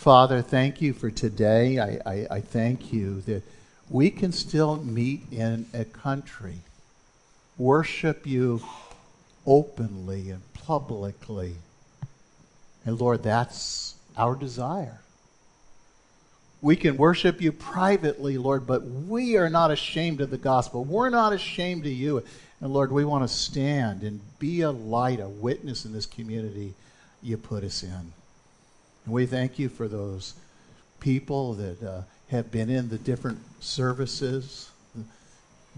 Father, thank you for today. I, I, I thank you that we can still meet in a country, worship you openly and publicly. And Lord, that's our desire. We can worship you privately, Lord, but we are not ashamed of the gospel. We're not ashamed of you. And Lord, we want to stand and be a light, a witness in this community you put us in. And we thank you for those people that uh, have been in the different services,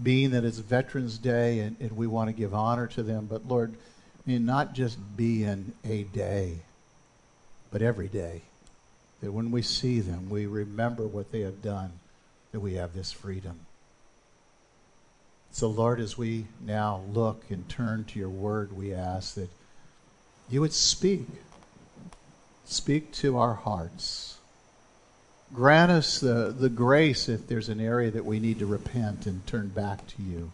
being that it's Veterans Day and, and we want to give honor to them. But Lord, I mean, not just be in a day, but every day. That when we see them, we remember what they have done, that we have this freedom. So, Lord, as we now look and turn to your word, we ask that you would speak. Speak to our hearts. Grant us the, the grace if there's an area that we need to repent and turn back to you.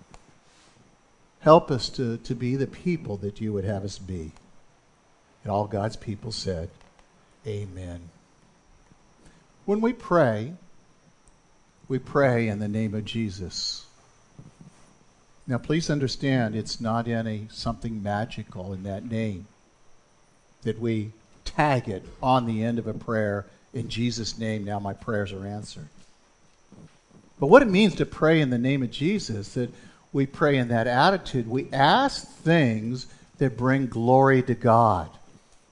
Help us to, to be the people that you would have us be. And all God's people said, Amen. When we pray, we pray in the name of Jesus. Now, please understand, it's not any something magical in that name that we tag it on the end of a prayer in Jesus' name. Now my prayers are answered. But what it means to pray in the name of Jesus, that we pray in that attitude, we ask things that bring glory to God.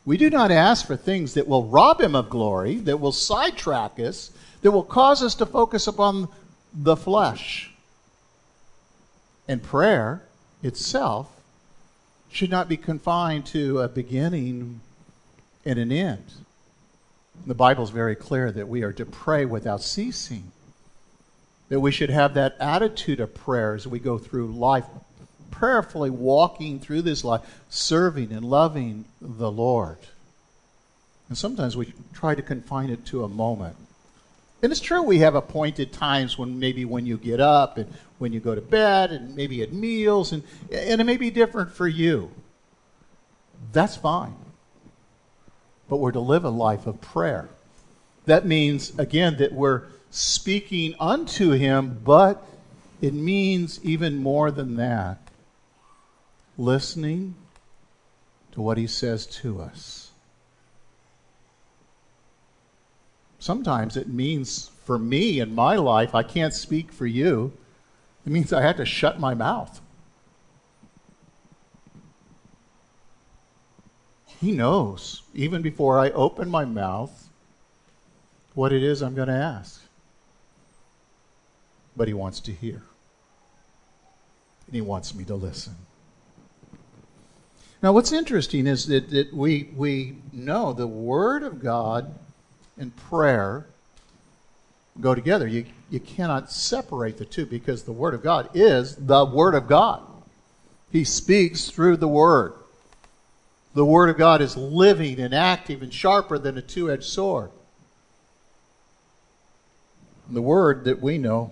We do not ask for things that will rob him of glory, that will sidetrack us, that will cause us to focus upon the flesh. And prayer itself should not be confined to a beginning and an end. The Bible is very clear that we are to pray without ceasing, that we should have that attitude of prayer as we go through life, prayerfully walking through this life, serving and loving the Lord. And sometimes we try to confine it to a moment. And it's true we have appointed times when maybe when you get up and when you go to bed and maybe at meals and, and it may be different for you. That's fine. But we're to live a life of prayer. That means, again, that we're speaking unto him, but it means even more than that. Listening to what he says to us. sometimes it means for me in my life, I can't speak for you. It means I had to shut my mouth. He knows, even before I open my mouth, what it is I'm going to ask. But he wants to hear. And he wants me to listen. Now, what's interesting is that, that we, we know the Word of God and prayer go together. You, you cannot separate the two because the Word of God is the Word of God. He speaks through the Word. The Word of God is living and active and sharper than a two edged sword. And the Word that we know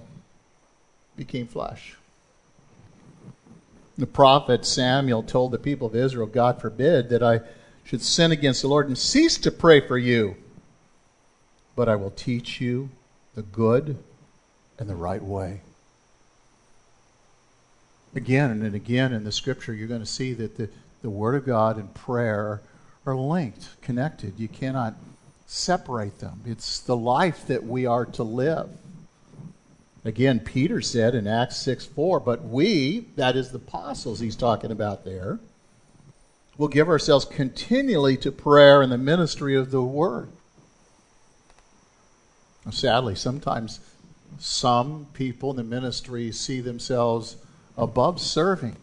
became flesh. The prophet Samuel told the people of Israel, God forbid that I should sin against the Lord and cease to pray for you but I will teach you the good and the right way. Again and again in the scripture, you're going to see that the, the Word of God and prayer are linked, connected. You cannot separate them. It's the life that we are to live. Again, Peter said in Acts 6 4, but we, that is the apostles he's talking about there, will give ourselves continually to prayer and the ministry of the Word. Sadly, sometimes some people in the ministry see themselves above serving.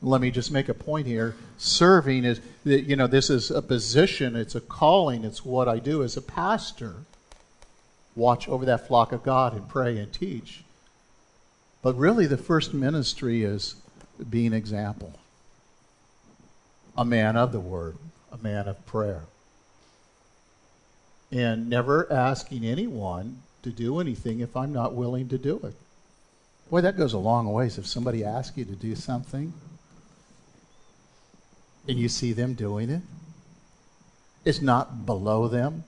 Let me just make a point here. Serving is, you know, this is a position, it's a calling, it's what I do as a pastor. Watch over that flock of God and pray and teach. But really, the first ministry is being example. A man of the word, a man of prayer and never asking anyone to do anything if I'm not willing to do it. Boy, that goes a long ways. If somebody asks you to do something and you see them doing it, it's not below them,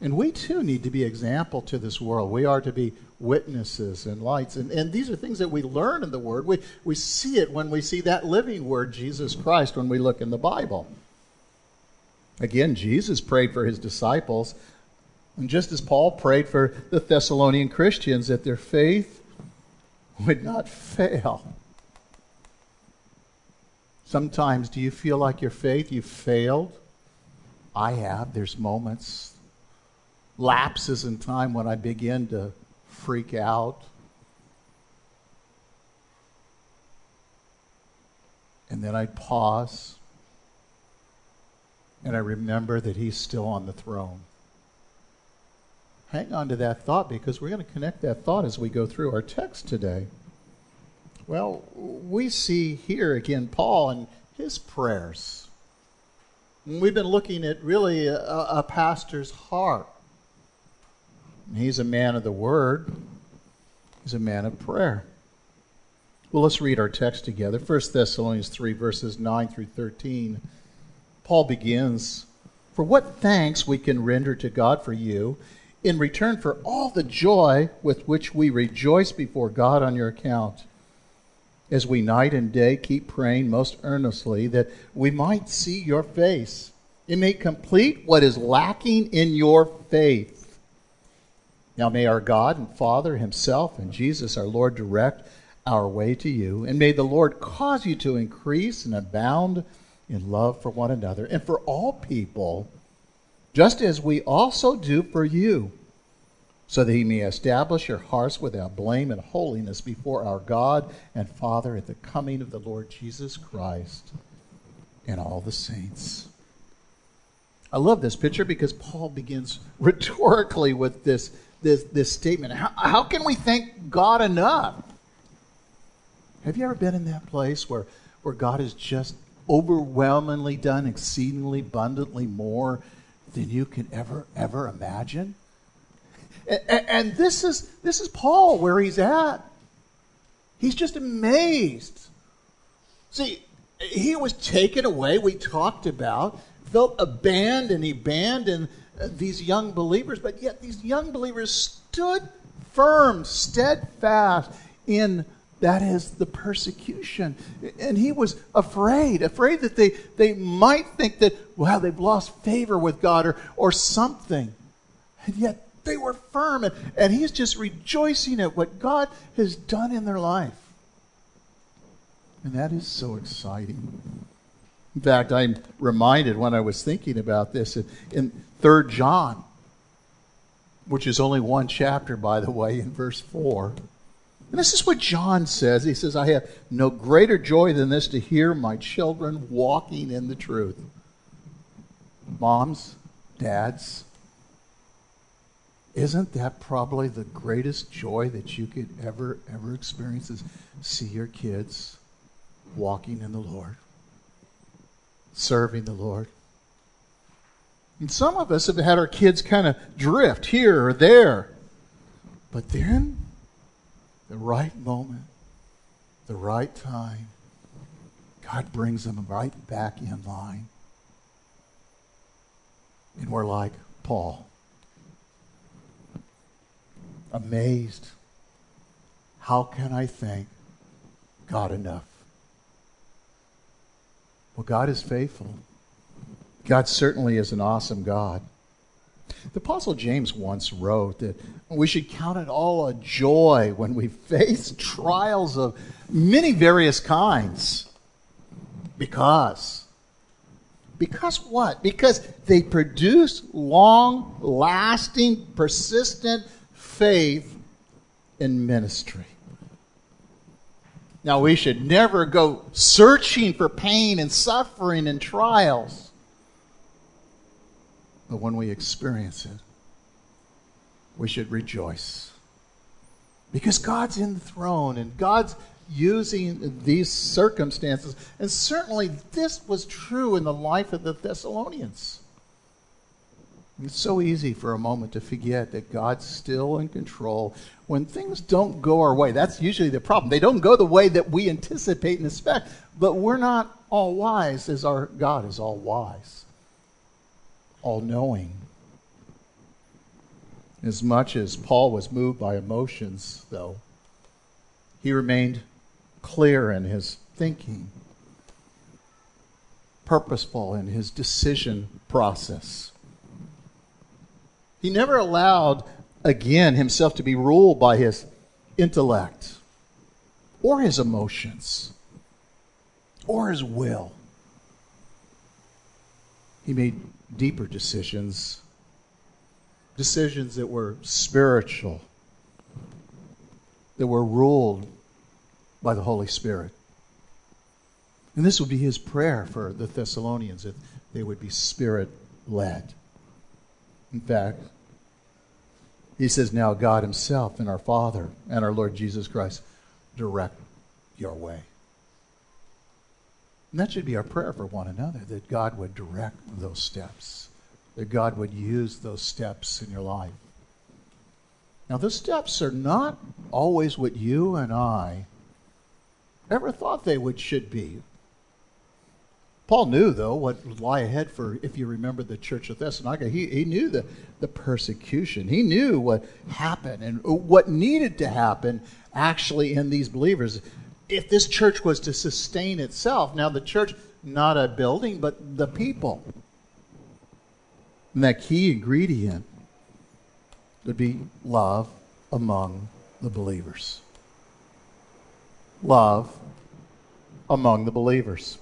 And we too need to be example to this world. We are to be witnesses and lights. And, and these are things that we learn in the Word. We, we see it when we see that living Word, Jesus Christ, when we look in the Bible. Again, Jesus prayed for his disciples. And just as Paul prayed for the Thessalonian Christians, that their faith would not fail. Sometimes, do you feel like your faith, you've failed? I have. There's moments, lapses in time when I begin to freak out. And then I pause and I remember that He's still on the throne. Hang on to that thought because we're going to connect that thought as we go through our text today. Well, we see here again Paul and his prayers. We've been looking at really a, a pastor's heart. He's a man of the word. He's a man of prayer. Well, let's read our text together. 1 Thessalonians 3, verses 9 through 13. Paul begins For what thanks we can render to God for you in return for all the joy with which we rejoice before God on your account, as we night and day keep praying most earnestly that we might see your face. And may complete what is lacking in your faith. Now may our God and Father Himself and Jesus our Lord direct our way to you, and may the Lord cause you to increase and abound in love for one another and for all people, just as we also do for you, so that He may establish your hearts without blame and holiness before our God and Father at the coming of the Lord Jesus Christ and all the saints. I love this picture because Paul begins rhetorically with this this, this statement. How, how can we thank God enough? Have you ever been in that place where, where God has just overwhelmingly done exceedingly abundantly more than you can ever, ever imagine? And, and this is this is Paul where he's at. He's just amazed. See, he was taken away, we talked about, felt abandoned, he abandoned uh, these young believers, but yet these young believers stood firm, steadfast in that is the persecution. And he was afraid, afraid that they, they might think that, well, they've lost favor with God or, or something. And yet they were firm. And, and he's just rejoicing at what God has done in their life. And that is so exciting. In fact, I'm reminded when I was thinking about this in, 3 John, which is only one chapter, by the way, in verse 4. And this is what John says. He says, I have no greater joy than this to hear my children walking in the truth. Moms, dads, isn't that probably the greatest joy that you could ever, ever experience is see your kids walking in the Lord, serving the Lord? And some of us have had our kids kind of drift here or there. But then, the right moment, the right time, God brings them right back in line. And we're like Paul, amazed. How can I thank God enough? Well, God is faithful. God certainly is an awesome God. The Apostle James once wrote that we should count it all a joy when we face trials of many various kinds. Because. Because what? Because they produce long lasting, persistent faith in ministry. Now, we should never go searching for pain and suffering and trials. But when we experience it, we should rejoice. Because God's in the throne and God's using these circumstances. And certainly this was true in the life of the Thessalonians. It's so easy for a moment to forget that God's still in control when things don't go our way. That's usually the problem. They don't go the way that we anticipate and expect, but we're not all wise as our God is all wise all knowing. As much as Paul was moved by emotions, though, he remained clear in his thinking, purposeful in his decision process. He never allowed, again, himself to be ruled by his intellect or his emotions or his will. He made deeper decisions, decisions that were spiritual, that were ruled by the Holy Spirit. And this would be his prayer for the Thessalonians that they would be spirit led. In fact, he says, Now God Himself and our Father and our Lord Jesus Christ direct your way. And that should be our prayer for one another that God would direct those steps, that God would use those steps in your life. Now, those steps are not always what you and I ever thought they would should be. Paul knew, though, what would lie ahead for, if you remember the church of Thessalonica, he, he knew the, the persecution. He knew what happened and what needed to happen actually in these believers. If this church was to sustain itself, now the church, not a building, but the people. And that key ingredient would be love among the believers. Love among the believers.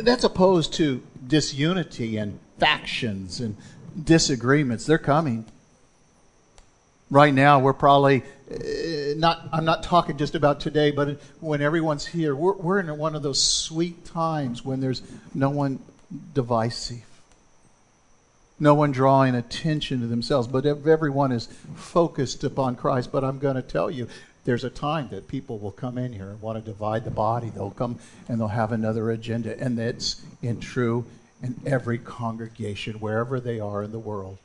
That's opposed to disunity and factions and disagreements. They're coming. Right now, we're probably uh, not, I'm not talking just about today, but when everyone's here, we're, we're in one of those sweet times when there's no one divisive, no one drawing attention to themselves, but everyone is focused upon Christ. But I'm going to tell you, there's a time that people will come in here and want to divide the body. They'll come and they'll have another agenda. And that's in true in every congregation, wherever they are in the world.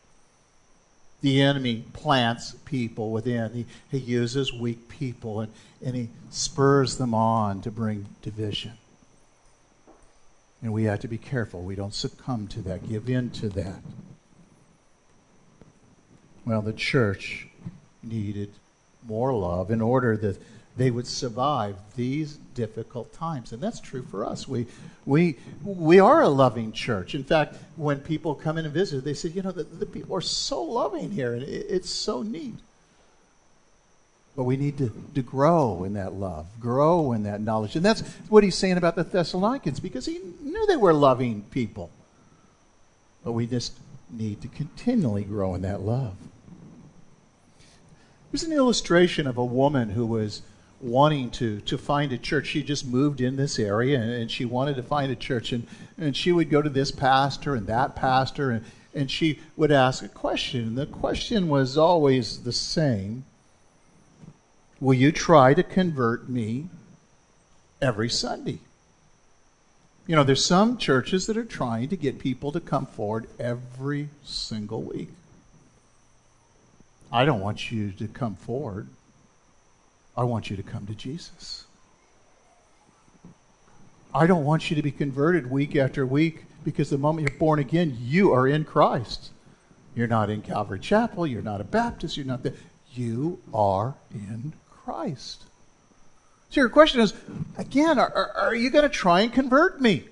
The enemy plants people within. He, he uses weak people and, and he spurs them on to bring division. And we have to be careful. We don't succumb to that, give in to that. Well, the church needed more love in order that they would survive these difficult times. And that's true for us. We, we, we are a loving church. In fact, when people come in and visit, they say, you know, the, the people are so loving here, and it, it's so neat. But we need to, to grow in that love, grow in that knowledge. And that's what he's saying about the Thessalonians, because he knew they were loving people. But we just need to continually grow in that love. There's an illustration of a woman who was wanting to to find a church. She just moved in this area and, and, she wanted to find a church and, and she would go to this pastor and that pastor and, and she would ask a question. The question was always the same. Will you try to convert me every Sunday? You know, there's some churches that are trying to get people to come forward every single week. I don't want you to come forward. I want you to come to Jesus. I don't want you to be converted week after week because the moment you're born again, you are in Christ. You're not in Calvary Chapel. You're not a Baptist. You're not that. You are in Christ. So your question is again, are, are, are you going to try and convert me?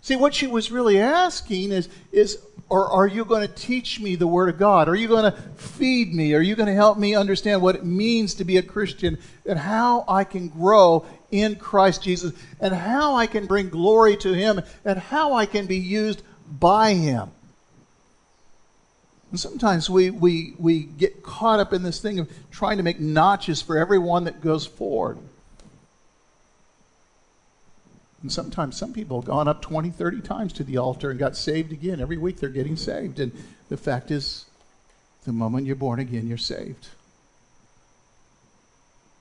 See, what she was really asking is, is or are you going to teach me the Word of God? Are you going to feed me? Are you going to help me understand what it means to be a Christian and how I can grow in Christ Jesus and how I can bring glory to Him and how I can be used by Him? And sometimes we, we, we get caught up in this thing of trying to make notches for everyone that goes forward. And sometimes some people have gone up 20, 30 times to the altar and got saved again. Every week they're getting saved. And the fact is, the moment you're born again, you're saved.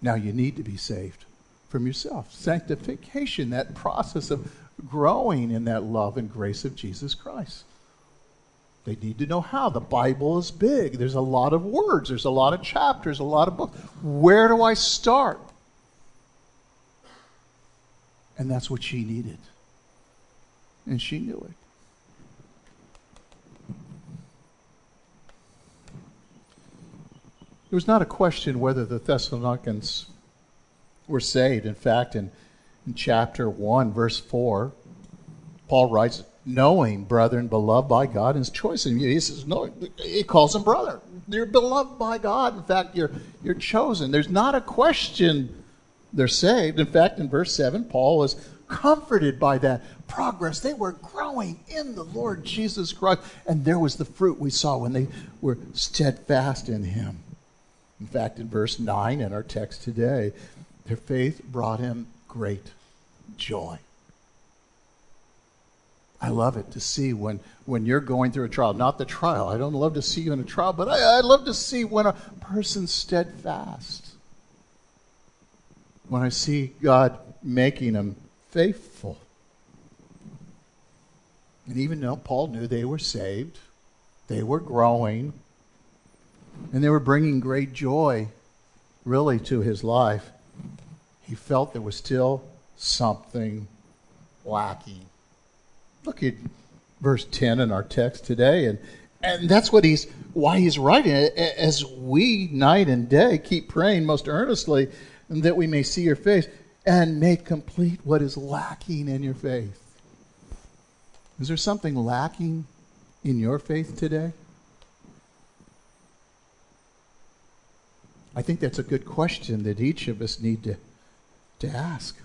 Now you need to be saved from yourself. Sanctification, that process of growing in that love and grace of Jesus Christ. They need to know how. The Bible is big. There's a lot of words, there's a lot of chapters, a lot of books. Where do I start? And that's what she needed. And she knew it. There was not a question whether the Thessalonians were saved. In fact, in, in chapter 1, verse 4, Paul writes, knowing, brethren, beloved by God, and his choice in you. He says, no, he calls them brother. You're beloved by God. In fact, you're, you're chosen. There's not a question they're saved. In fact, in verse 7, Paul was comforted by that progress. They were growing in the Lord Jesus Christ. And there was the fruit we saw when they were steadfast in him. In fact, in verse 9 in our text today, their faith brought him great joy. I love it to see when, when you're going through a trial. Not the trial. I don't love to see you in a trial, but I, I love to see when a person's steadfast. When I see God making them faithful. And even though Paul knew they were saved, they were growing, and they were bringing great joy, really, to his life, he felt there was still something lacking. Look at verse 10 in our text today, and, and that's what he's why he's writing it. As we night and day keep praying most earnestly that we may see your face and make complete what is lacking in your faith. Is there something lacking in your faith today? I think that's a good question that each of us need to, to ask.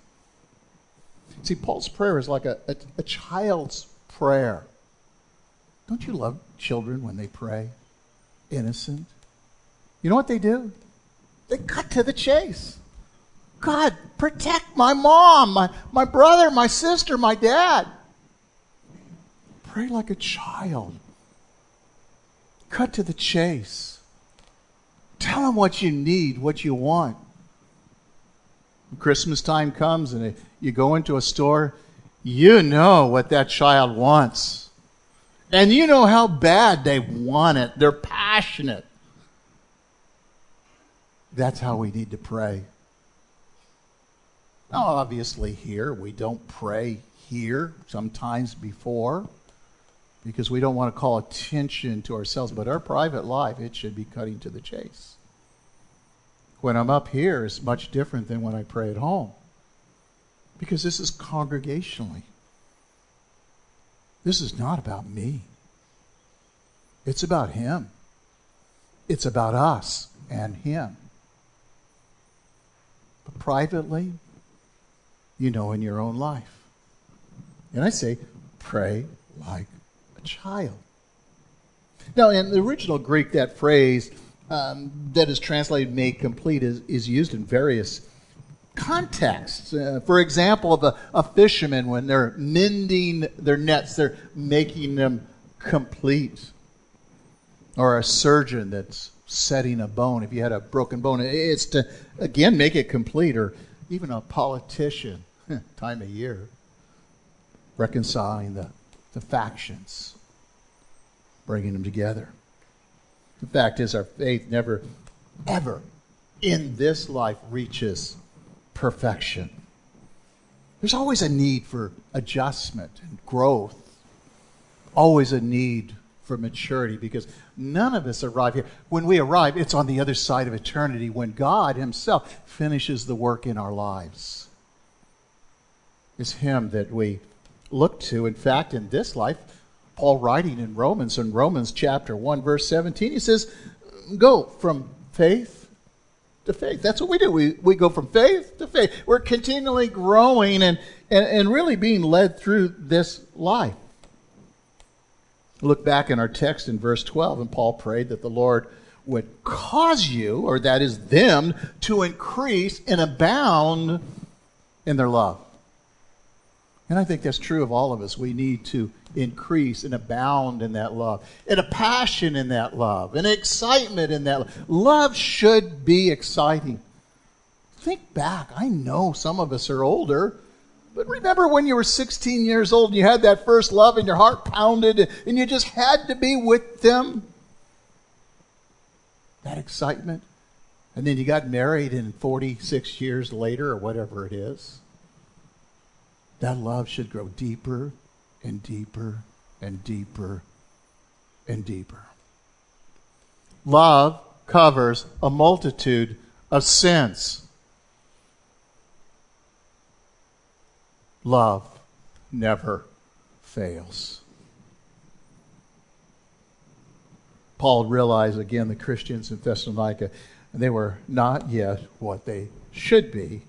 See, Paul's prayer is like a, a, a child's prayer. Don't you love children when they pray? Innocent. You know what they do? They cut to the chase. God, protect my mom, my, my brother, my sister, my dad. Pray like a child. Cut to the chase. Tell them what you need, what you want. Christmas time comes and you go into a store, you know what that child wants. And you know how bad they want it. They're passionate. That's how we need to pray. Now, obviously, here we don't pray here sometimes before because we don't want to call attention to ourselves, but our private life, it should be cutting to the chase. When I'm up here, it's much different than when I pray at home because this is congregationally. This is not about me. It's about Him. It's about us and Him. But privately, you know in your own life. And I say, pray like a child. Now, in the original Greek, that phrase um, that is translated made complete is, is used in various contexts. Uh, for example, of a, a fisherman, when they're mending their nets, they're making them complete. Or a surgeon that's setting a bone. If you had a broken bone, it's to, again, make it complete. Or even a politician time of year, reconciling the, the factions, bringing them together. The fact is, our faith never, ever in this life reaches perfection. There's always a need for adjustment and growth, always a need for maturity because none of us arrive here. When we arrive, it's on the other side of eternity when God Himself finishes the work in our lives It's Him that we look to. In fact, in this life, Paul writing in Romans, in Romans chapter 1, verse 17, he says, Go from faith to faith. That's what we do. We, we go from faith to faith. We're continually growing and, and, and really being led through this life. Look back in our text in verse 12, and Paul prayed that the Lord would cause you, or that is them, to increase and abound in their love. And I think that's true of all of us. We need to increase and abound in that love, and a passion in that love, and excitement in that love. Love should be exciting. Think back. I know some of us are older, but remember when you were 16 years old and you had that first love and your heart pounded and you just had to be with them? That excitement. And then you got married, and 46 years later, or whatever it is, that love should grow deeper and deeper and deeper and deeper. Love covers a multitude of sins. Love never fails. Paul realized again the Christians in Thessalonica, they were not yet what they should be.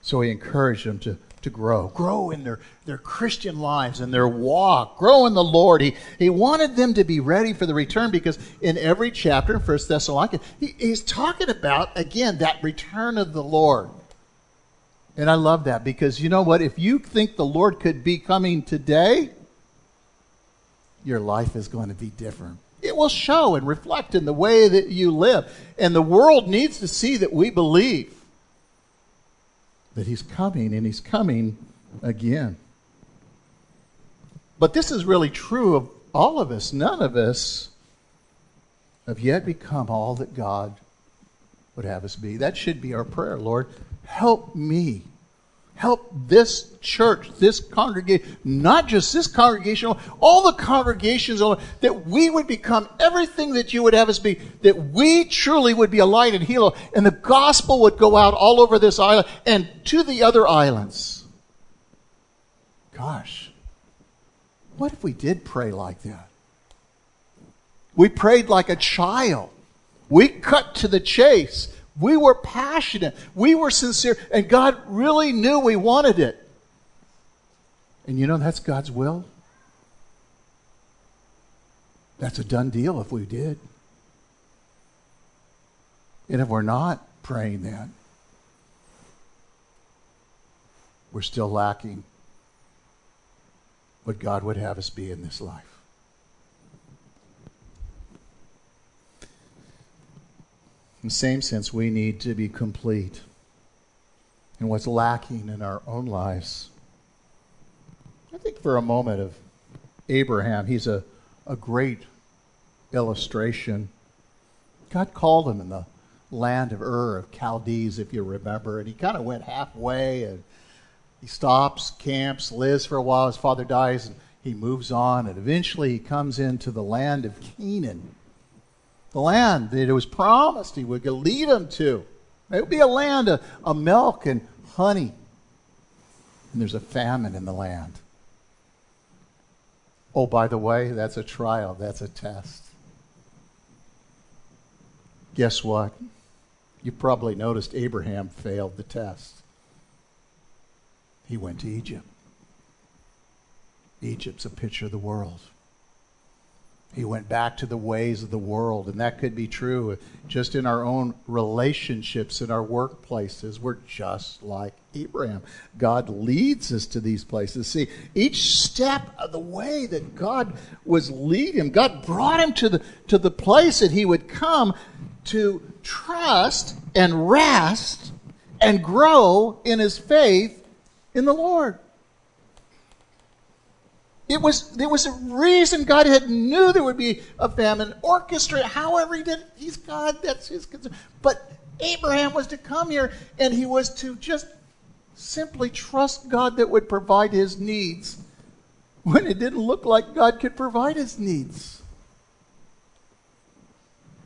So he encouraged them to, to grow, grow in their, their Christian lives and their walk, grow in the Lord. He, he wanted them to be ready for the return because in every chapter in 1 Thessalonica, he, he's talking about, again, that return of the Lord. And I love that because you know what? If you think the Lord could be coming today, your life is going to be different. It will show and reflect in the way that you live. And the world needs to see that we believe that He's coming and He's coming again. But this is really true of all of us. None of us have yet become all that God would have us be. That should be our prayer, Lord. Help me help this church, this congregation, not just this congregation, all the congregations, that we would become everything that you would have us be, that we truly would be a light and healer, and the gospel would go out all over this island and to the other islands. Gosh, what if we did pray like that? We prayed like a child. We cut to the chase. We were passionate. We were sincere. And God really knew we wanted it. And you know, that's God's will. That's a done deal if we did. And if we're not praying that, we're still lacking what God would have us be in this life. In the same sense, we need to be complete in what's lacking in our own lives. I think for a moment of Abraham, he's a, a great illustration. God called him in the land of Ur of Chaldees, if you remember, and he kind of went halfway and he stops, camps, lives for a while. His father dies, and he moves on, and eventually he comes into the land of Canaan the land that it was promised he would lead them to. It would be a land of, of milk and honey. And there's a famine in the land. Oh, by the way, that's a trial, that's a test. Guess what? You probably noticed Abraham failed the test. He went to Egypt. Egypt's a picture of the world. He went back to the ways of the world, and that could be true just in our own relationships, in our workplaces. We're just like Abraham. God leads us to these places. See, each step of the way that God was leading him, God brought him to the, to the place that he would come to trust and rest and grow in his faith in the Lord. It was there was a reason God had knew there would be a famine, orchestrated. However, He did. He's God. That's His concern. But Abraham was to come here, and he was to just simply trust God that would provide his needs when it didn't look like God could provide his needs.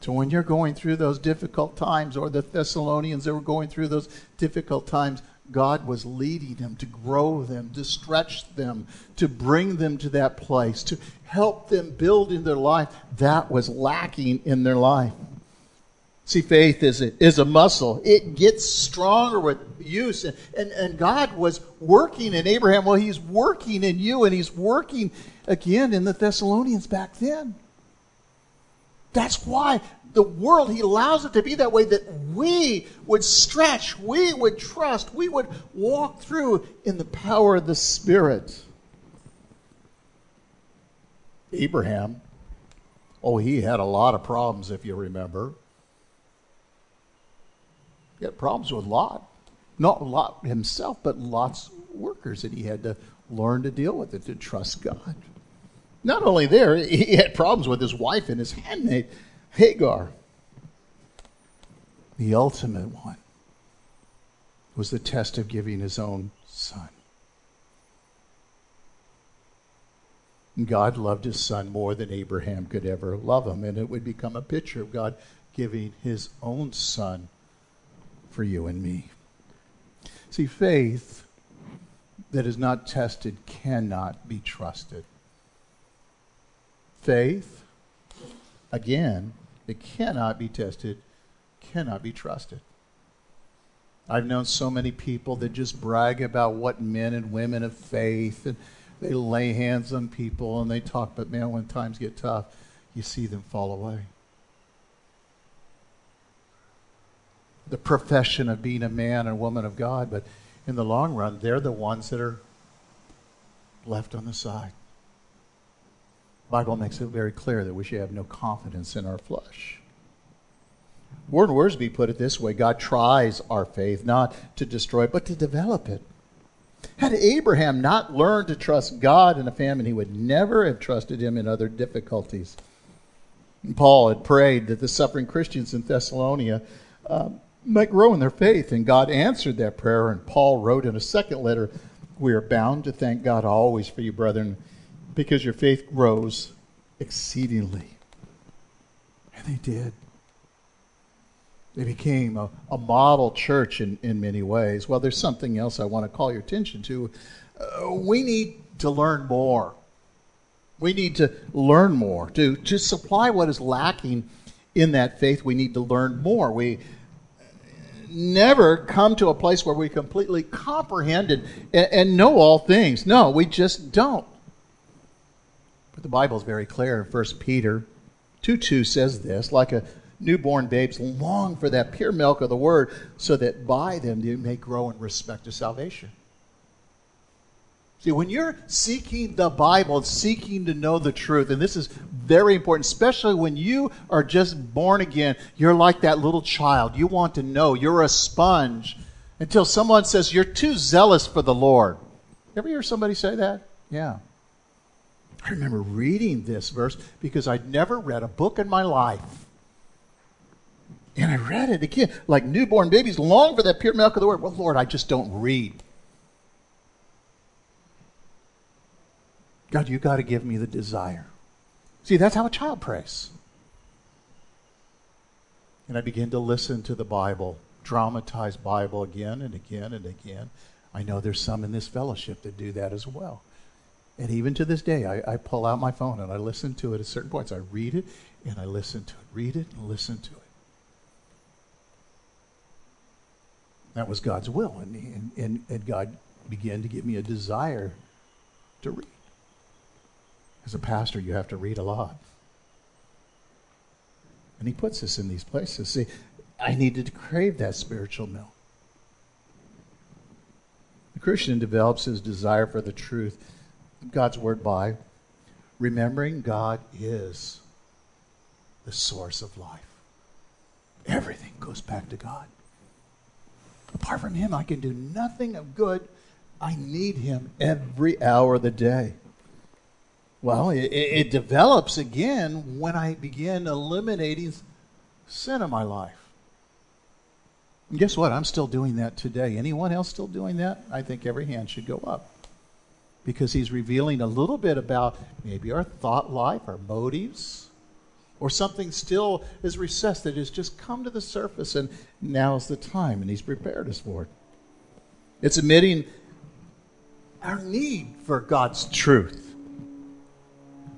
So when you're going through those difficult times, or the Thessalonians that were going through those difficult times, God was leading them to grow them, to stretch them, to bring them to that place, to help them build in their life that was lacking in their life. See, faith is a, is a muscle. It gets stronger with use. And, and, and God was working in Abraham. Well, He's working in you, and He's working again in the Thessalonians back then. That's why the world, He allows it to be that way that we would stretch, we would trust, we would walk through in the power of the Spirit. Abraham, oh, he had a lot of problems, if you remember. He had problems with Lot. Not Lot himself, but Lot's workers, and he had to learn to deal with it, to trust God. Not only there, he had problems with his wife and his handmaid. Hagar, the ultimate one, was the test of giving his own son. God loved his son more than Abraham could ever love him, and it would become a picture of God giving his own son for you and me. See, faith that is not tested cannot be trusted. Faith, again, it cannot be tested, cannot be trusted. I've known so many people that just brag about what men and women of faith and they lay hands on people and they talk, but man, when times get tough, you see them fall away. The profession of being a man and woman of God, but in the long run, they're the ones that are left on the side. Bible makes it very clear that we should have no confidence in our flesh. Warren Wiersbe put it this way God tries our faith not to destroy but to develop it. Had Abraham not learned to trust God in a famine, he would never have trusted him in other difficulties. Paul had prayed that the suffering Christians in Thessalonica uh, might grow in their faith, and God answered that prayer. And Paul wrote in a second letter, We are bound to thank God always for you, brethren, because your faith grows exceedingly. And they did. They became a, a model church in, in many ways. Well, there's something else I want to call your attention to. Uh, we need to learn more. We need to learn more. To, to supply what is lacking in that faith, we need to learn more. We never come to a place where we completely comprehend and, and know all things. No, we just don't. But the Bible is very clear. 1 Peter 2 2 says this like a newborn babes long for that pure milk of the word so that by them you may grow in respect to salvation. See, when you're seeking the Bible, seeking to know the truth, and this is very important, especially when you are just born again, you're like that little child. You want to know. You're a sponge until someone says, You're too zealous for the Lord. Ever hear somebody say that? Yeah. I remember reading this verse because I'd never read a book in my life and I read it again, like newborn babies long for that pure milk of the word. Well, Lord, I just don't read. God, you got to give me the desire. See, that's how a child prays. And I begin to listen to the Bible, dramatized Bible again and again and again. I know there's some in this fellowship that do that as well. And even to this day, I, I pull out my phone and I listen to it at certain points. I read it and I listen to it, read it and listen to it. That was God's will. And, and, and God began to give me a desire to read. As a pastor, you have to read a lot. And he puts us in these places. See, I needed to crave that spiritual milk. The Christian develops his desire for the truth God's word by remembering God is the source of life. Everything goes back to God. Apart from Him, I can do nothing of good. I need Him every hour of the day. Well, it, it develops again when I begin eliminating sin in my life. And guess what? I'm still doing that today. Anyone else still doing that? I think every hand should go up. Because he's revealing a little bit about maybe our thought life, our motives, or something still is recessed that has just come to the surface and now's the time and he's prepared us for it. It's admitting our need for God's truth.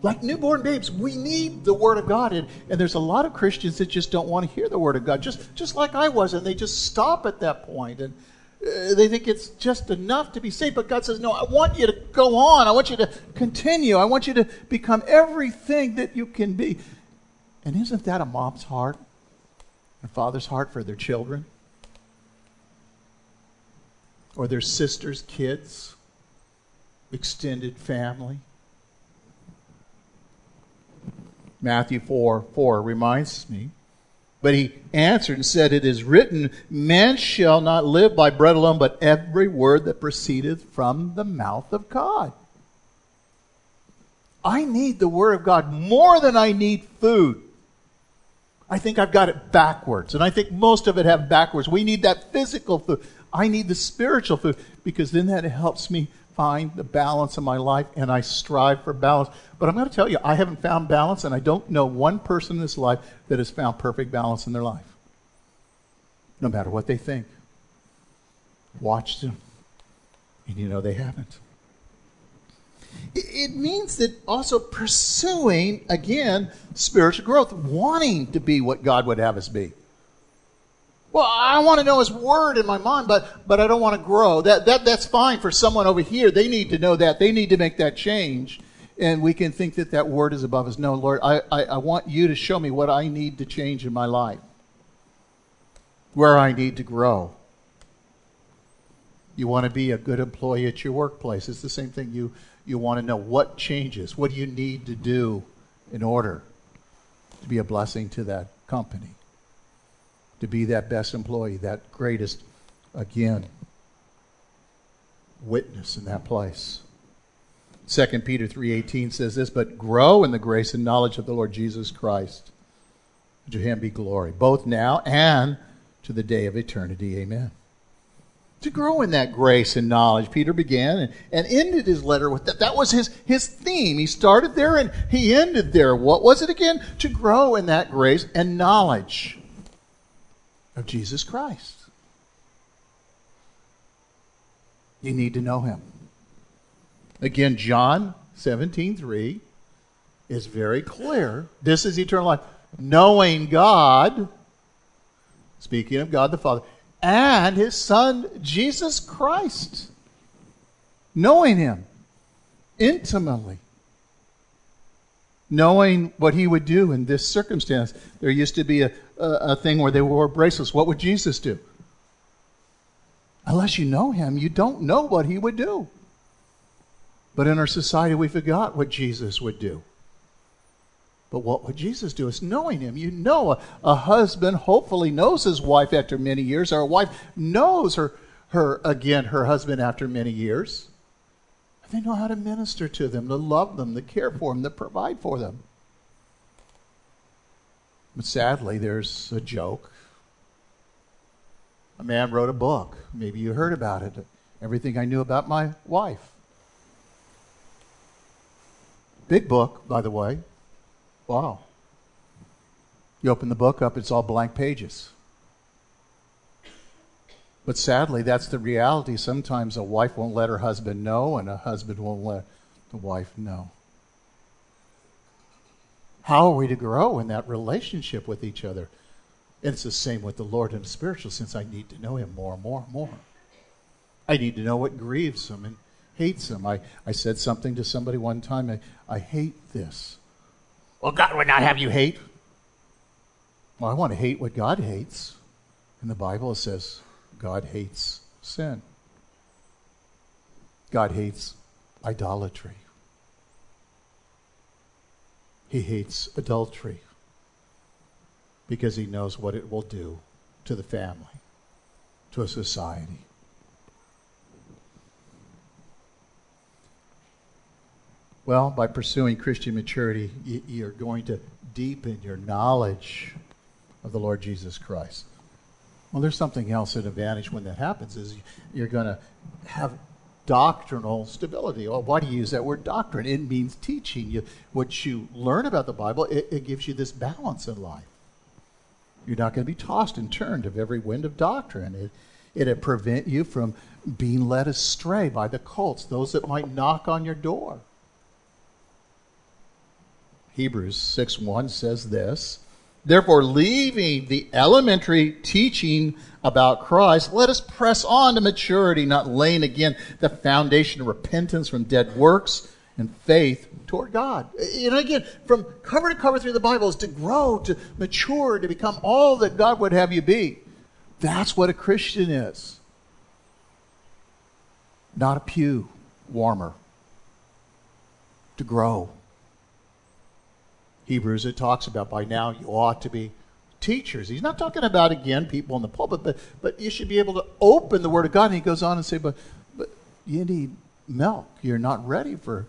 Like newborn babes, we need the Word of God. And, and there's a lot of Christians that just don't want to hear the Word of God, just, just like I was, and they just stop at that point. And uh, they think it's just enough to be saved. But God says, No, I want you to go on. I want you to continue. I want you to become everything that you can be. And isn't that a mom's heart? A father's heart for their children? Or their sisters, kids, extended family? Matthew 4 4 reminds me. But he answered and said, It is written, Man shall not live by bread alone, but every word that proceedeth from the mouth of God. I need the Word of God more than I need food. I think I've got it backwards. And I think most of it have backwards. We need that physical food. I need the spiritual food because then that helps me find the balance in my life and I strive for balance. But I'm going to tell you, I haven't found balance, and I don't know one person in this life that has found perfect balance in their life. No matter what they think. Watch them, and you know they haven't. It means that also pursuing, again, spiritual growth, wanting to be what God would have us be. Well, I want to know His Word in my mind, but, but I don't want to grow. That, that, that's fine for someone over here. They need to know that. They need to make that change. And we can think that that Word is above us. No, Lord, I, I, I want you to show me what I need to change in my life, where I need to grow. You want to be a good employee at your workplace. It's the same thing. You, you want to know what changes, what do you need to do in order to be a blessing to that company to be that best employee, that greatest, again, witness in that place. 2 Peter 3:18 says this, but grow in the grace and knowledge of the Lord Jesus Christ. To him be glory, both now and to the day of eternity. Amen. To grow in that grace and knowledge, Peter began and, and ended his letter with that. That was his, his theme. He started there and he ended there. What was it again? To grow in that grace and knowledge of Jesus Christ. You need to know him. Again, John 17 3 is very clear. This is eternal life. Knowing God, speaking of God the Father, and his Son, Jesus Christ. Knowing him intimately knowing what he would do in this circumstance. There used to be a, a, thing where they wore bracelets. What would Jesus do? Unless you know him, you don't know what he would do. But in our society, we forgot what Jesus would do. But what would Jesus do? Is knowing him. You know, a, a husband hopefully knows his wife after many years, or a wife knows her, her again, her husband after many years. They know how to minister to them, to love them, to care for them, to provide for them. But sadly, there's a joke. A man wrote a book. Maybe you heard about it. Everything I knew about my wife. Big book, by the way. Wow. You open the book up, it's all blank pages. But sadly, that's the reality. Sometimes a wife won't let her husband know, and a husband won't let the wife know. How are we to grow in that relationship with each other? And it's the same with the Lord in a spiritual sense. I need to know Him more and more and more. I need to know what grieves Him and hates Him. I, I said something to somebody one time I, I hate this. Well, God would not have you hate. Well, I want to hate what God hates. In the Bible, says, God hates sin. God hates idolatry. He hates adultery because he knows what it will do to the family, to a society. Well, by pursuing Christian maturity, you're going to deepen your knowledge of the Lord Jesus Christ. Well, there's something else at advantage when that happens is you're going to have doctrinal stability. Well, why do you use that word doctrine? It means teaching. You, what you learn about the Bible, it, it gives you this balance in life. You're not going to be tossed and turned of every wind of doctrine. It, it'll prevent you from being led astray by the cults, those that might knock on your door. Hebrews 6 1 says this Therefore, leaving the elementary teaching about Christ, let us press on to maturity, not laying again the foundation of repentance from dead works and faith toward God. And again, from cover to cover through the Bible is to grow, to mature, to become all that God would have you be. That's what a Christian is. Not a pew warmer. To grow. Hebrews, it talks about by now you ought to be teachers. He's not talking about, again, people in the pulpit, but, but you should be able to open the Word of God. And he goes on and say, but, but you need milk. You're not ready for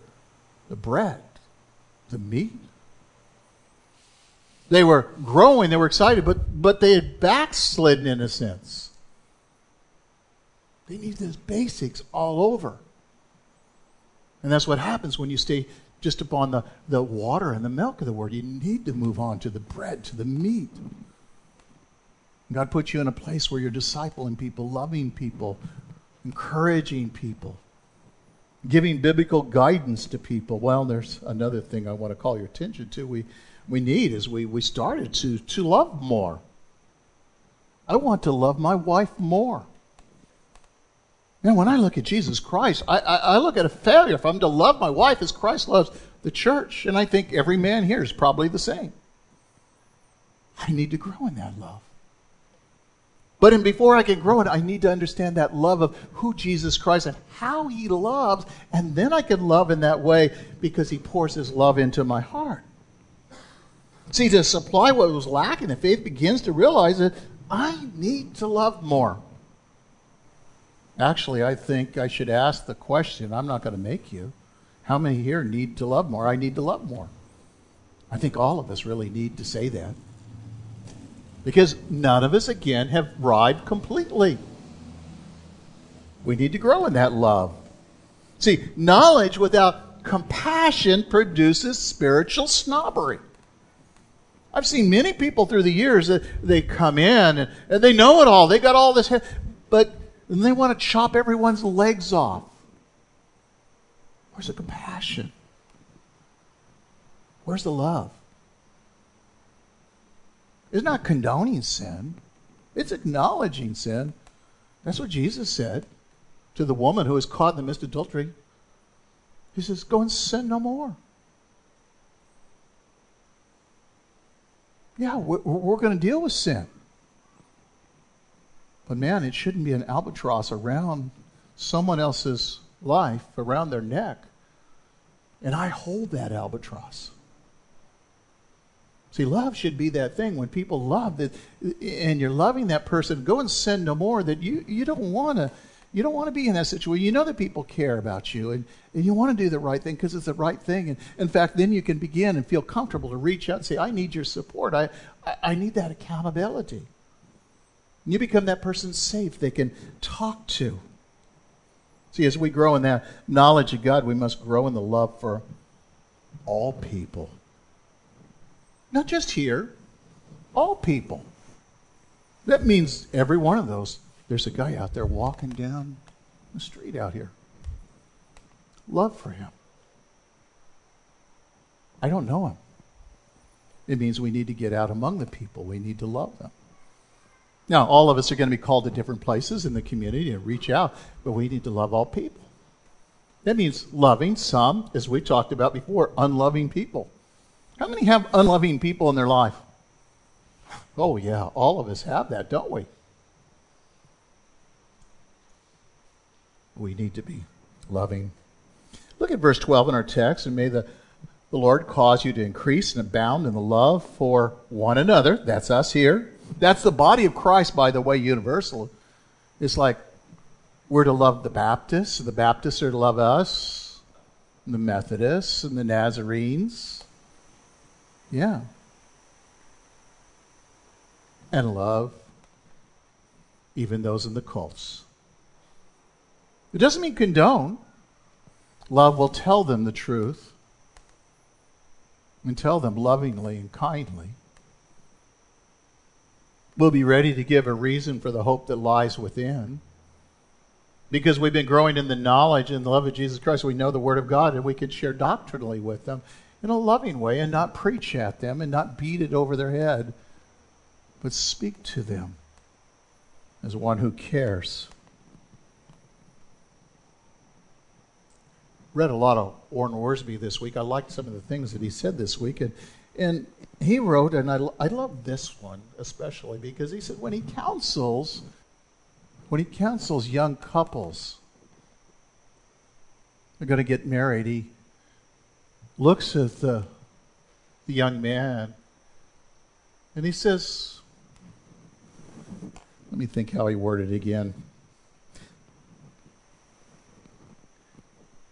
the bread, the meat. They were growing, they were excited, but, but they had backslidden in a sense. They need those basics all over. And that's what happens when you stay just upon the, the water and the milk of the word. You need to move on to the bread, to the meat. God puts you in a place where you're discipling people, loving people, encouraging people, giving biblical guidance to people. Well, there's another thing I want to call your attention to. We, we need is we, we started to, to love more. I want to love my wife more. Now, when I look at Jesus Christ, I, I, I, look at a failure if I'm to love my wife as Christ loves the church. And I think every man here is probably the same. I need to grow in that love. But in, before I can grow it, I need to understand that love of who Jesus Christ and how he loves. And then I can love in that way because he pours his love into my heart. See, to supply what was lacking, the faith begins to realize that I need to love more. Actually, I think I should ask the question I'm not going to make you. How many here need to love more? I need to love more. I think all of us really need to say that. Because none of us, again, have arrived completely. We need to grow in that love. See, knowledge without compassion produces spiritual snobbery. I've seen many people through the years that they come in and, they know it all. They got all this, but they want to chop everyone's legs off. Where's the compassion? Where's the love? It's not condoning sin, it's acknowledging sin. That's what Jesus said to the woman who was caught in the midst of adultery. He says, Go and sin no more. Yeah, we're going to deal with sin. But man, it shouldn't be an albatross around someone else's life, around their neck. And I hold that albatross. See, love should be that thing when people love that, and you're loving that person. Go and sin no more. That you you don't want to you don't want to be in that situation. You know that people care about you, and, and you want to do the right thing because it's the right thing. And in fact, then you can begin and feel comfortable to reach out and say, "I need your support. I I, I need that accountability." You become that person safe they can talk to. See, as we grow in that knowledge of God, we must grow in the love for all people. Not just here, all people. That means every one of those. There's a guy out there walking down the street out here. Love for him. I don't know him. It means we need to get out among the people. We need to love them. Now, all of us are going to be called to different places in the community and reach out, but we need to love all people. That means loving some, as we talked about before, unloving people. How many have unloving people in their life? Oh, yeah, all of us have that, don't we? We need to be loving. Look at verse 12 in our text, and may the, the Lord cause you to increase and abound in the love for one another. That's us here. That's the body of Christ, by the way, universal. It's like we're to love the Baptists, the Baptists are to love us, the Methodists, and the Nazarenes yeah. And love even those in the cults. It doesn't mean condone. Love will tell them the truth and tell them lovingly and kindly. We'll be ready to give a reason for the hope that lies within. Because we've been growing in the knowledge and the love of Jesus Christ, we know the Word of God and we can share doctrinally with them in a loving way and not preach at them and not beat it over their head, but speak to them as one who cares. Read a lot of Warren Wiersbe this week. I liked some of the things that he said this week. And, and he wrote, and I, I love this one especially because he said when he counsels, when he counsels young couples, they're going to get married, he looks at the, the young man and he says, let me think how he worded it again.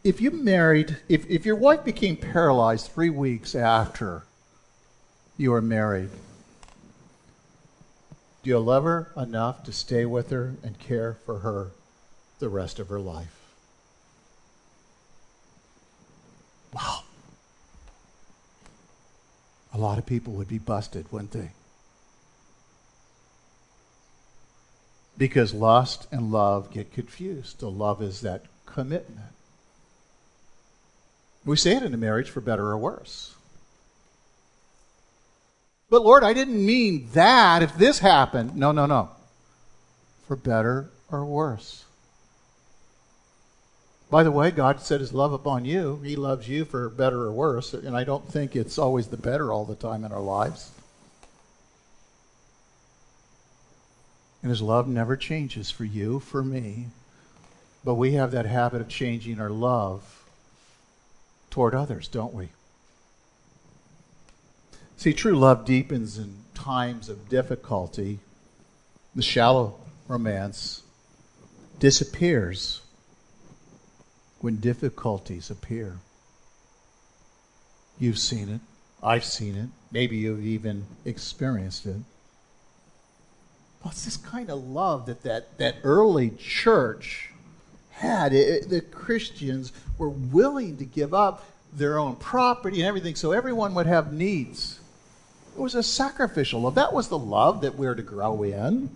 If you married, if, if your wife became paralyzed three weeks after you are married. Do you love her enough to stay with her and care for her the rest of her life? Wow. A lot of people would be busted, wouldn't they? Because lust and love get confused. The love is that commitment. We say it in a marriage for better or worse. But Lord, I didn't mean that if this happened. No, no, no. For better or worse. By the way, God set his love upon you. He loves you for better or worse, and I don't think it's always the better all the time in our lives. And his love never changes for you, for me. But we have that habit of changing our love toward others, don't we? See, true love deepens in times of difficulty. The shallow romance disappears when difficulties appear. You've seen it. I've seen it. Maybe you've even experienced it. Well, it's this kind of love that that, that early church had. It, the Christians were willing to give up their own property and everything so everyone would have needs. It was a sacrificial love. That was the love that we're to grow in.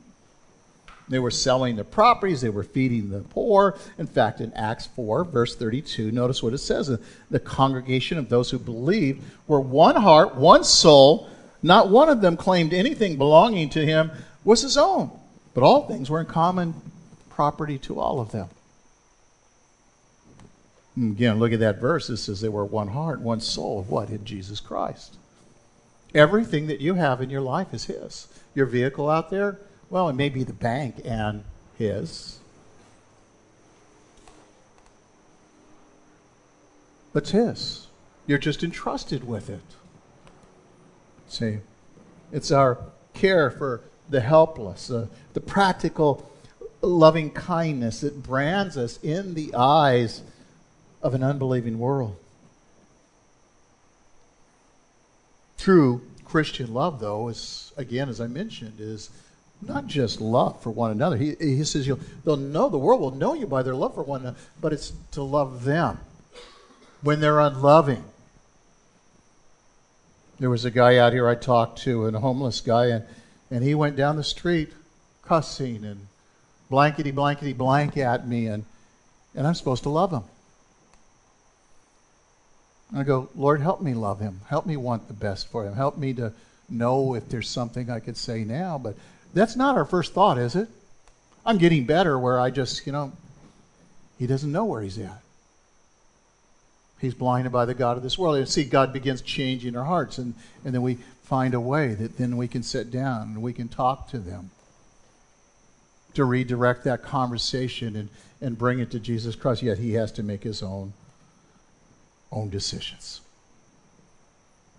They were selling their properties, they were feeding the poor. In fact, in Acts 4, verse 32, notice what it says the congregation of those who believed were one heart, one soul. Not one of them claimed anything belonging to him was his own, but all things were in common property to all of them. Hmm, again, look at that verse. It says they were one heart, one soul. What? In Jesus Christ. Everything that you have in your life is His. Your vehicle out there, well, it may be the bank and His. But it's His. You're just entrusted with it. See, it's our care for the helpless, uh, the practical loving kindness that brands us in the eyes of an unbelieving world. True Christian love, though, is, again, as I mentioned, is not just love for one another. He, he says you they'll know, the world will know you by their love for one another, but it's to love them when they're unloving. There was a guy out here I talked to, a homeless guy, and, and he went down the street cussing and blankety blankety blank at me, and, and I'm supposed to love him. I go, Lord, help me love him. Help me want the best for him. Help me to know if there's something I could say now. But that's not our first thought, is it? I'm getting better where I just, you know, he doesn't know where he's at. He's blinded by the God of this world. And see, God begins changing our hearts, and, and then we find a way that then we can sit down and we can talk to them to redirect that conversation and, and bring it to Jesus Christ. Yet he has to make his own own decisions.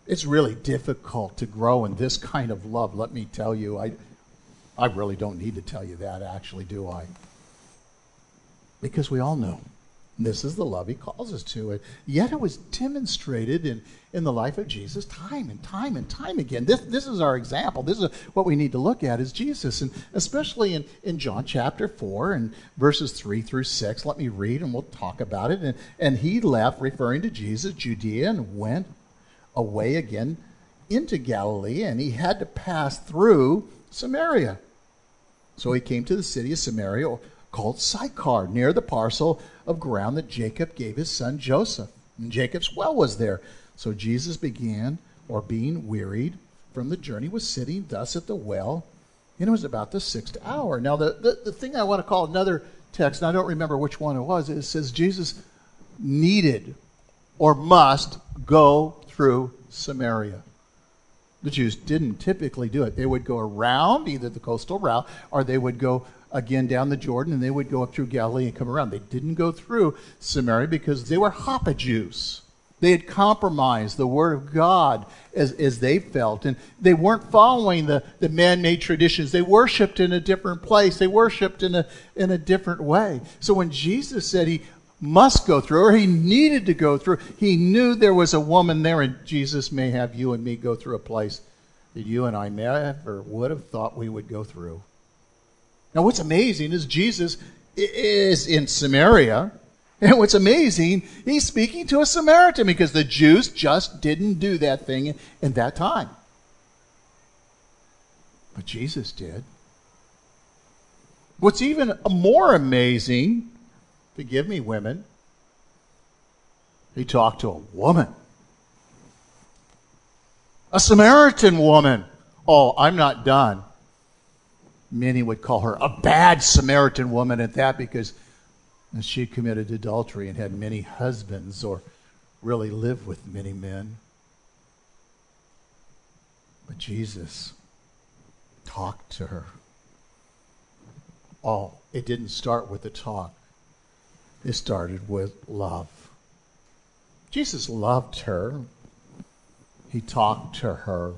It's really difficult to grow in this kind of love, let me tell you. I, I really don't need to tell you that, actually, do I? Because we all know this is the love he calls us to. And yet it was demonstrated in, in the life of Jesus time and time and time again. This, this is our example. This is what we need to look at is Jesus. And especially in, in John chapter 4 and verses 3 through 6. Let me read and we'll talk about it. And, and he left, referring to Jesus, Judea, and went away again into Galilee. And he had to pass through Samaria. So he came to the city of Samaria called Sychar, near the parcel of ground that Jacob gave his son Joseph. And Jacob's well was there. So Jesus began, or being wearied from the journey, was sitting thus at the well, and it was about the sixth hour. Now, the, the, the thing I want to call another text, and I don't remember which one it was, it says Jesus needed or must go through Samaria. The Jews didn't typically do it. They would go around either the coastal route or they would go again down the Jordan, and they would go up through Galilee and come around. They didn't go through Samaria because they were Hapa Jews. They had compromised the Word of God as, as they felt. And they weren't following the, the man made traditions. They worshiped in a different place, they worshiped in a, in a different way. So when Jesus said he must go through, or he needed to go through, he knew there was a woman there, and Jesus may have you and me go through a place that you and I have would have thought we would go through. Now, what's amazing is Jesus is in Samaria, And what's amazing, he's speaking to a Samaritan because the Jews just didn't do that thing in that time. But Jesus did. What's even more amazing, forgive me, women, he talked to a woman. A Samaritan woman. Oh, I'm not done. Many would call her a bad Samaritan woman at that because she committed adultery and had many husbands or really lived with many men. But Jesus talked to her. Oh, it didn't start with the talk. It started with love. Jesus loved her. He talked to her.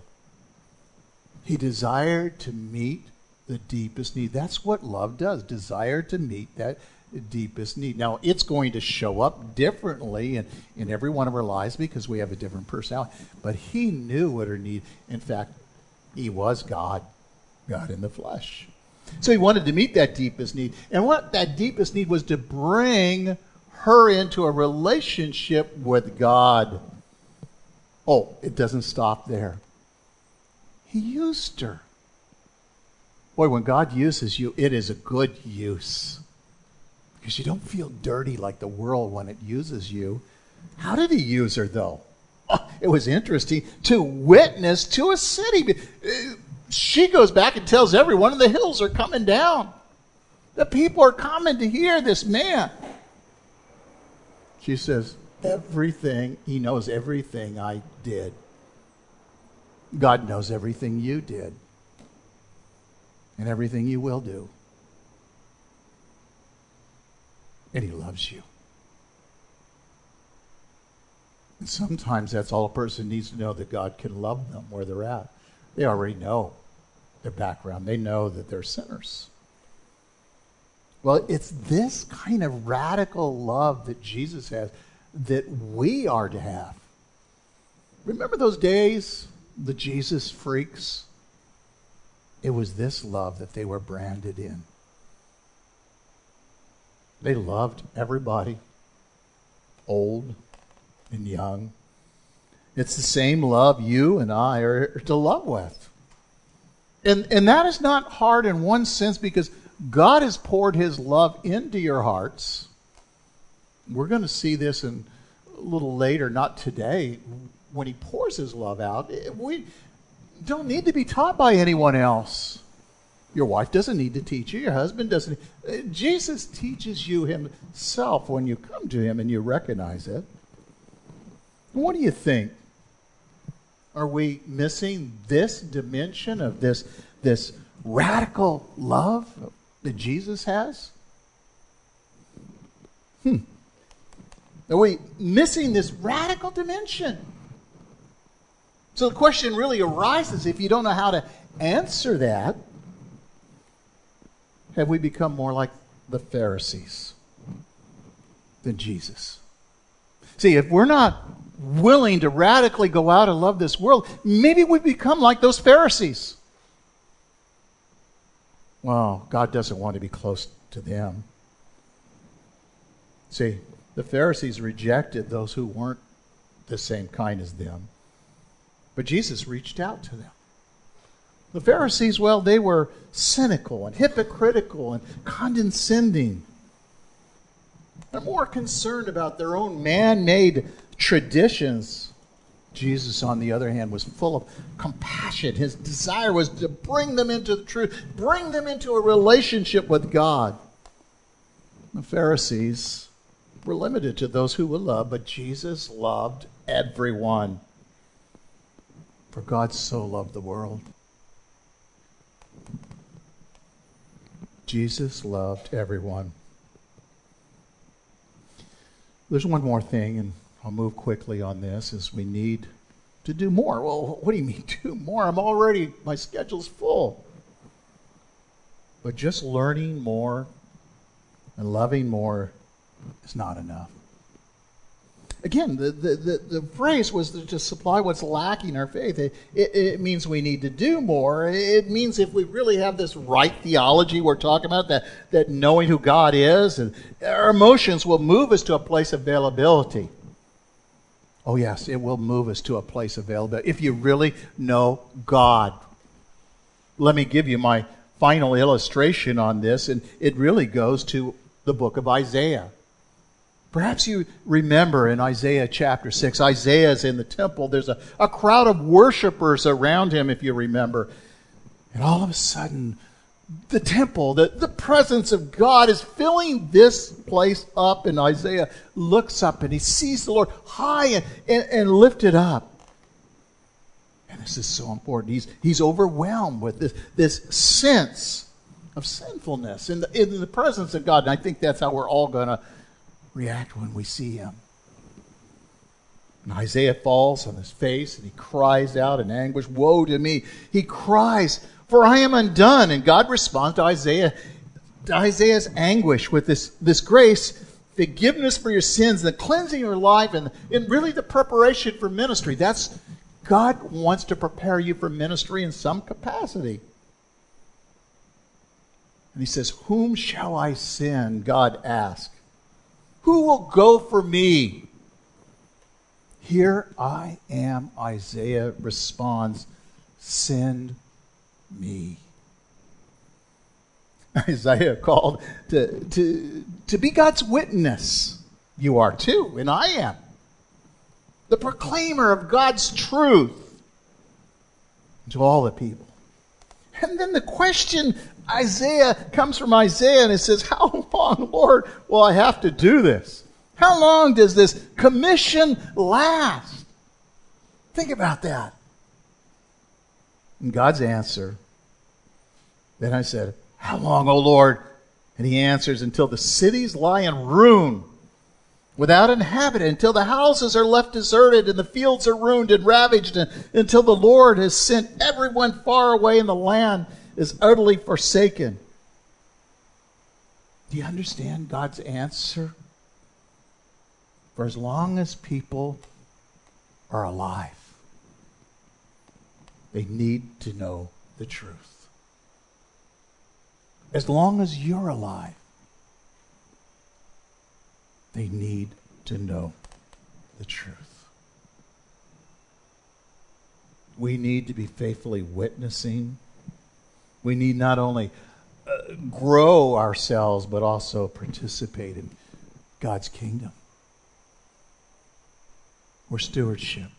He desired to meet the deepest need. That's what love does. Desire to meet that deepest need. Now, it's going to show up differently in, in every one of our lives because we have a different personality. But he knew what her need. In fact, he was God, God in the flesh. So he wanted to meet that deepest need. And what that deepest need was to bring her into a relationship with God. Oh, it doesn't stop there. He used her. Boy, when God uses you, it is a good use. Because you don't feel dirty like the world when it uses you. How did he use her, though? Oh, it was interesting to witness to a city. Uh, she goes back and tells everyone, and the hills are coming down. The people are coming to hear this man. She says, Everything, he knows everything I did. God knows everything you did and everything you will do. And He loves you. And sometimes that's all a person needs to know that God can love them where they're at. They already know their background, they know that they're sinners. Well, it's this kind of radical love that Jesus has that we are to have. Remember those days, the Jesus freaks? It was this love that they were branded in. They loved everybody, old and young. It's the same love you and I are to love with. And, and that is not hard in one sense because God has poured his love into your hearts. We're going to see this in a little later, not today, when he pours his love out. We, don't need to be taught by anyone else. Your wife doesn't need to teach you. Your husband doesn't. Uh, Jesus teaches you himself when you come to him and you recognize it. What do you think? Are we missing this dimension of this, this radical love that Jesus has? Hmm. Are we missing this radical dimension? So the question really arises if you don't know how to answer that, have we become more like the Pharisees than Jesus? See, if we're not willing to radically go out and love this world, maybe we become like those Pharisees. Well, God doesn't want to be close to them. See, the Pharisees rejected those who weren't the same kind as them. But Jesus reached out to them. The Pharisees, well, they were cynical and hypocritical and condescending. They're more concerned about their own man made traditions. Jesus, on the other hand, was full of compassion. His desire was to bring them into the truth, bring them into a relationship with God. The Pharisees were limited to those who were loved, but Jesus loved everyone. For God so loved the world. Jesus loved everyone. There's one more thing, and I'll move quickly on this, is we need to do more. Well, what do you mean do more? I'm already, my schedule's full. But just learning more and loving more is not enough. Again, the, the, the, the, phrase was to supply what's lacking in our faith. It, it, it, means we need to do more. It means if we really have this right theology we're talking about, that, that knowing who God is, and our emotions will move us to a place of availability. Oh, yes, it will move us to a place of availability. If you really know God. Let me give you my final illustration on this, and it really goes to the book of Isaiah. Perhaps you remember in Isaiah chapter 6, Isaiah is in the temple. There's a, a crowd of worshipers around him, if you remember. And all of a sudden, the temple, the, the presence of God is filling this place up. And Isaiah looks up and he sees the Lord high and, and, and lifted up. And this is so important. He's, he's overwhelmed with this, this sense of sinfulness in the, in the presence of God. And I think that's how we're all going to react when we see him. And Isaiah falls on his face and he cries out in anguish, Woe to me! He cries, For I am undone. And God responds to Isaiah, Isaiah's anguish with this, this grace, forgiveness for your sins, the cleansing of your life, and, and really the preparation for ministry. That's God wants to prepare you for ministry in some capacity. And he says, Whom shall I send? God asked. Who will go for me? Here I am, Isaiah responds, Send me. Isaiah called to, to, to be God's witness. You are too, and I am. The proclaimer of God's truth to all the people. And then the question Isaiah comes from Isaiah and it says, How long, Lord, will I have to do this? How long does this commission last? Think about that. And God's answer, then I said, How long, O Lord? And he answers, Until the cities lie in ruin, without inhabitant, until the houses are left deserted and the fields are ruined and ravaged, and, until the Lord has sent everyone far away in the land is utterly forsaken. Do you understand God's answer? For as long as people are alive, they need to know the truth. As long as you're alive, they need to know the truth. We need to be faithfully witnessing we need not only uh, grow ourselves, but also participate in God's kingdom. Or stewardship.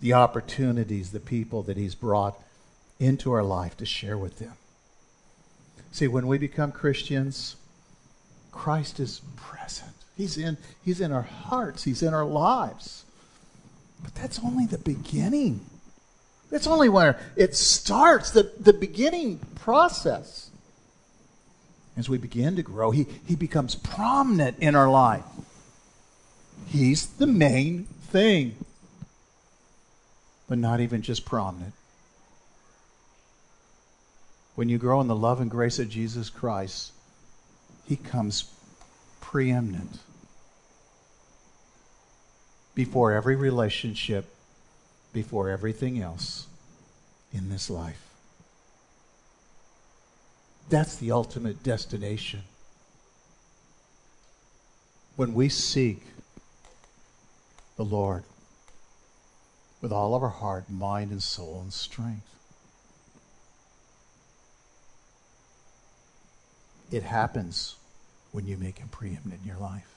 The opportunities, the people that He's brought into our life to share with them. See, when we become Christians, Christ is present. He's in, he's in our hearts, He's in our lives. But that's only the beginning. That's only where it starts, the, the beginning process. As we begin to grow, he, he becomes prominent in our life. He's the main thing, but not even just prominent. When you grow in the love and grace of Jesus Christ, He comes preeminent before every relationship before everything else in this life. That's the ultimate destination. When we seek the Lord with all of our heart, mind, and soul and strength. It happens when you make Him preeminent in your life.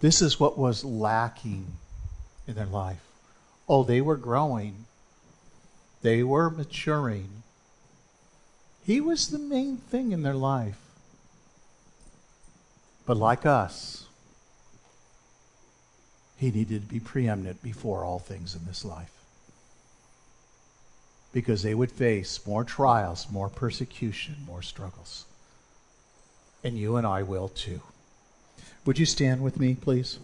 This is what was lacking in their life. Oh, they were growing, they were maturing. He was the main thing in their life. But like us, he needed to be preeminent before all things in this life. Because they would face more trials, more persecution, more struggles. And you and I will too. Would you stand with me, please?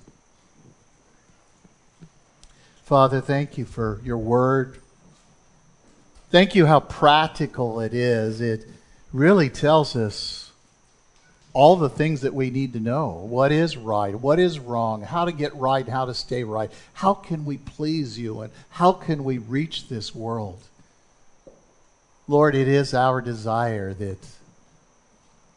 Father, thank you for your word. Thank you how practical it is. It really tells us all the things that we need to know what is right, what is wrong, how to get right, how to stay right. How can we please you, and how can we reach this world? Lord, it is our desire that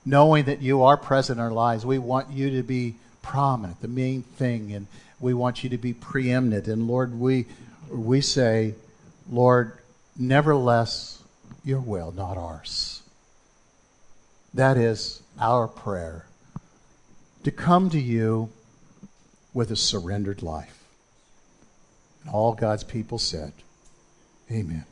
knowing that you are present in our lives, we want you to be prominent, the main thing, and we want you to be preeminent. And Lord, we we say, Lord, nevertheless, your will, not ours. That is our prayer. To come to you with a surrendered life. And all God's people said, Amen.